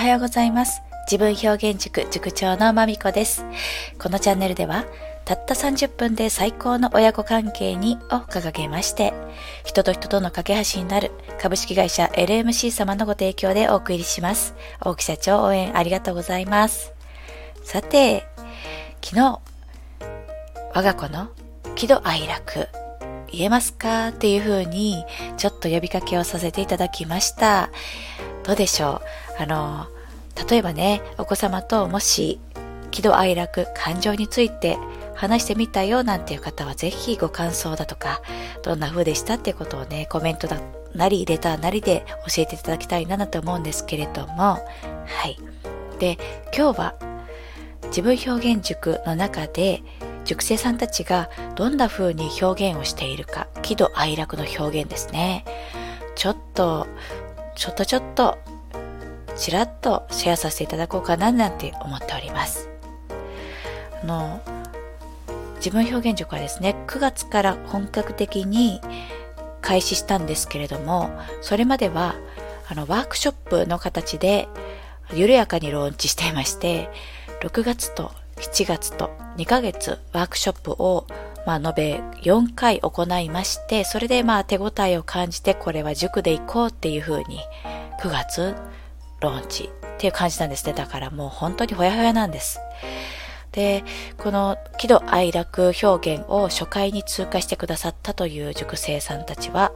はようございます。自分表現塾塾長のまみこです。このチャンネルでは、たった30分で最高の親子関係にを掲げまして、人と人との架け橋になる株式会社 LMC 様のご提供でお送りします。大木社長応援ありがとうございます。さて、昨日、我が子の喜怒哀楽言えますか？っていう風にちょっと呼びかけをさせていただきました。どうでしょう？あの、例えばね、お子様ともし喜怒哀楽、感情について話してみたよなんていう方はぜひご感想だとか、どんな風でしたってことをね、コメントだなり、レターなりで教えていただきたいなと思うんですけれども、はい。で、今日は自分表現塾の中で塾生さんたちがどんな風に表現をしているか、喜怒哀楽の表現ですね。ちょっとちょっとちょっと、ちらっとシェアさせていただこうかななんて思っております。あの、自分表現塾はですね、9月から本格的に開始したんですけれども、それまでは、あの、ワークショップの形で、緩やかにローンチしていまして、6月と7月と2ヶ月ワークショップをまあ、延べ4回行いまして、それでまあ手応えを感じて、これは塾で行こうっていう風に、9月、ローンチっていう感じなんですね。だからもう本当にほやほやなんです。で、この喜怒哀楽表現を初回に通過してくださったという塾生さんたちは、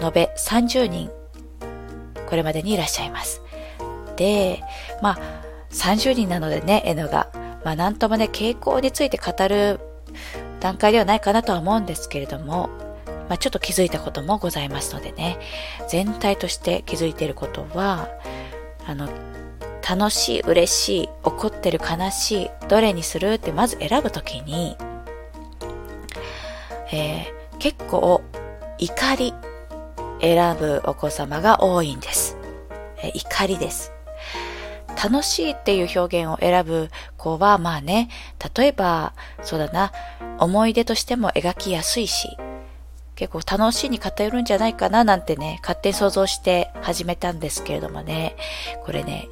延べ30人、これまでにいらっしゃいます。で、まあ、30人なのでね、N が、まあ、なんともね、傾向について語る段階ではないかなとは思うんですけれども、まあ、ちょっと気づいたこともございますのでね、全体として気づいていることは、あの、楽しい、嬉しい、怒ってる、悲しい、どれにするってまず選ぶときに、えー、結構怒り選ぶお子様が多いんです。えー、怒りです。楽しいっていう表現を選ぶ子は、まあね、例えば、そうだな、思い出としても描きやすいし、結構楽しいに偏るんじゃないかななんてね、勝手に想像して始めたんですけれどもね、これね、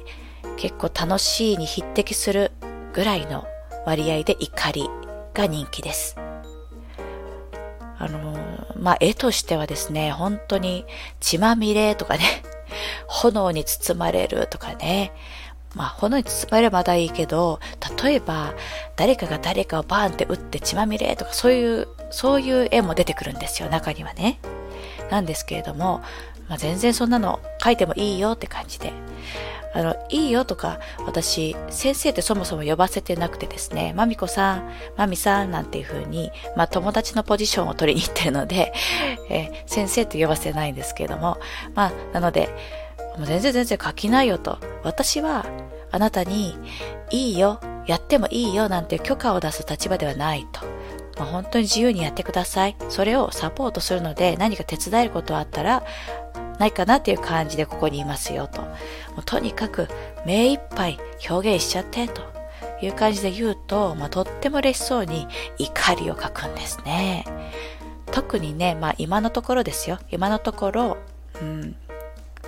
結構楽しいに匹敵するぐらいの割合で怒りが人気です。あのまあ、絵としてはですね、本当に血まみれとかね、炎に包まれるとかね、まあ、炎に包まれればまだいいけど、例えば、誰かが誰かをバーンって撃って血まみれとか、そういう、そういう絵も出てくるんですよ、中にはね。なんですけれども、まあ、全然そんなの書いてもいいよって感じで。あの、いいよとか、私、先生ってそもそも呼ばせてなくてですね、まみこさん、まみさんなんていう風に、まあ友達のポジションを取りに行ってるので、えー、先生って呼ばせてないんですけれども、まあ、なので、もう全然全然書きないよと。私はあなたにいいよ、やってもいいよなんて許可を出す立場ではないと。まあ、本当に自由にやってください。それをサポートするので何か手伝えることあったらないかなっていう感じでここにいますよと。もうとにかく目いっぱい表現しちゃってという感じで言うと、まあ、とっても嬉しそうに怒りを書くんですね。特にね、まあ今のところですよ。今のところ、うん、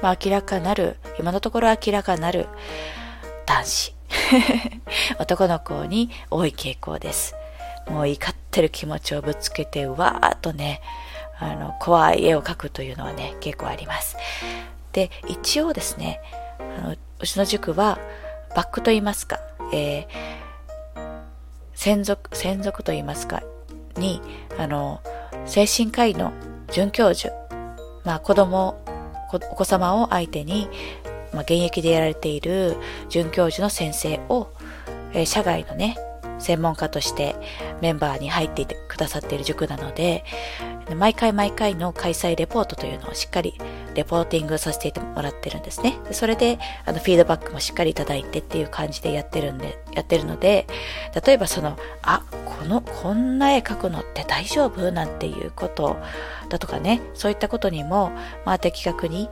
まあ、明らかなる、今のところ明らかなる男子。男の子に多い傾向です。もう怒ってる気持ちをぶつけて、わーっとね、あの、怖い絵を描くというのはね、結構あります。で、一応ですね、あのうちの塾は、バックと言いますか、えー、専属、専属と言いますか、に、あの、精神科医の准教授、まあ子供お子様を相手に、まあ、現役でやられている准教授の先生を、えー、社外のね、専門家としてメンバーに入っていてくださっている塾なので、毎回毎回の開催レポートというのをしっかりレポーティングさせてもらってるんですね。それで、あの、フィードバックもしっかりいただいてっていう感じでやってるんで、やってるので、例えばその、あ、この、こんな絵描くのって大丈夫？なんていうことだとかね、そういったことにも、まあ、的確に、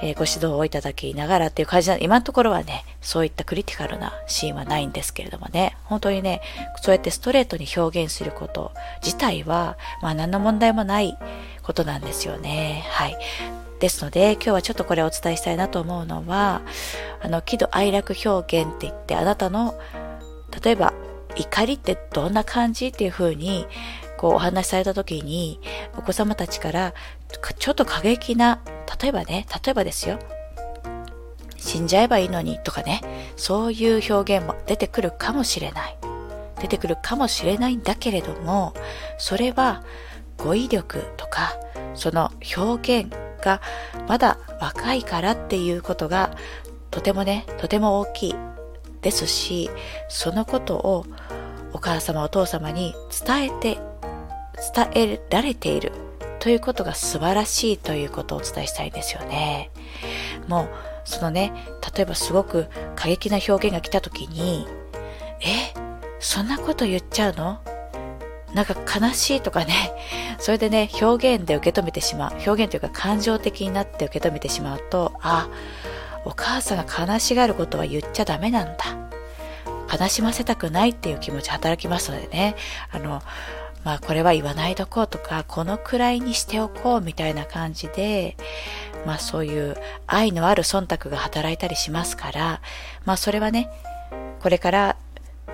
えー、ご指導をいただきながらっていう感じな今のところはね、そういったクリティカルなシーンはないんですけれどもね、本当にね、そうやってストレートに表現すること自体は、まあ何の問題もないことなんですよね。はい。ですので、今日はちょっとこれをお伝えしたいなと思うのは、あの、喜怒哀楽表現って言って、あなたの、例えば、怒りってどんな感じっていう風に、こうお話しされた時に、お子様たちから、ちょっと過激な、例えばね、例えばですよ、死んじゃえばいいのにとかね、そういう表現も出てくるかもしれない。出てくるかもしれないんだけれども、それは語彙力とか、その表現がまだ若いからっていうことがとてもね、とても大きいですし、そのことをお母様お父様に伝えて、伝えられているということが素晴らしいということをお伝えしたいですよね。もう、そのね、例えばすごく過激な表現が来た時に、え、そんなこと言っちゃうの？なんか悲しいとかね、それでね、表現で受け止めてしまう。表現というか感情的になって受け止めてしまうと、あ、お母さんが悲しがることは言っちゃダメなんだ。悲しませたくないっていう気持ち働きますのでね、あの、まあこれは言わないとこうとか、このくらいにしておこうみたいな感じで、まあそういう愛のある忖度が働いたりしますから、まあそれはね、これから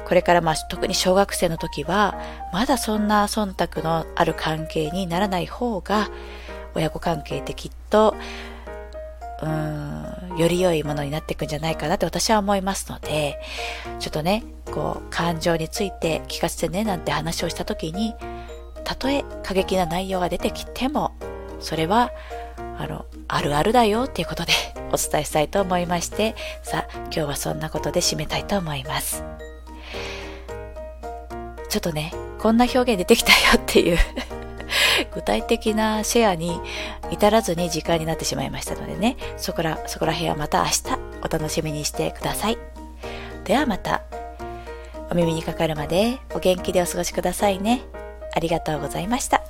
これからまあ特に小学生の時は、まだそんな忖度のある関係にならない方が、親子関係ってきっと、うん、より良いものになっていくんじゃないかなって私は思いますので、ちょっとね、こう、感情について聞かせてねなんて話をした時に、たとえ過激な内容が出てきても、それは、あの、あるあるだよっていうことで お伝えしたいと思いまして、さあ、今日はそんなことで締めたいと思います。ちょっとね、こんな表現出てきたよっていう具体的なシェアに至らずに時間になってしまいましたのでね、そこら、そこら辺はまた明日お楽しみにしてください。ではまた、お耳にかかるまでお元気でお過ごしくださいね。ありがとうございました。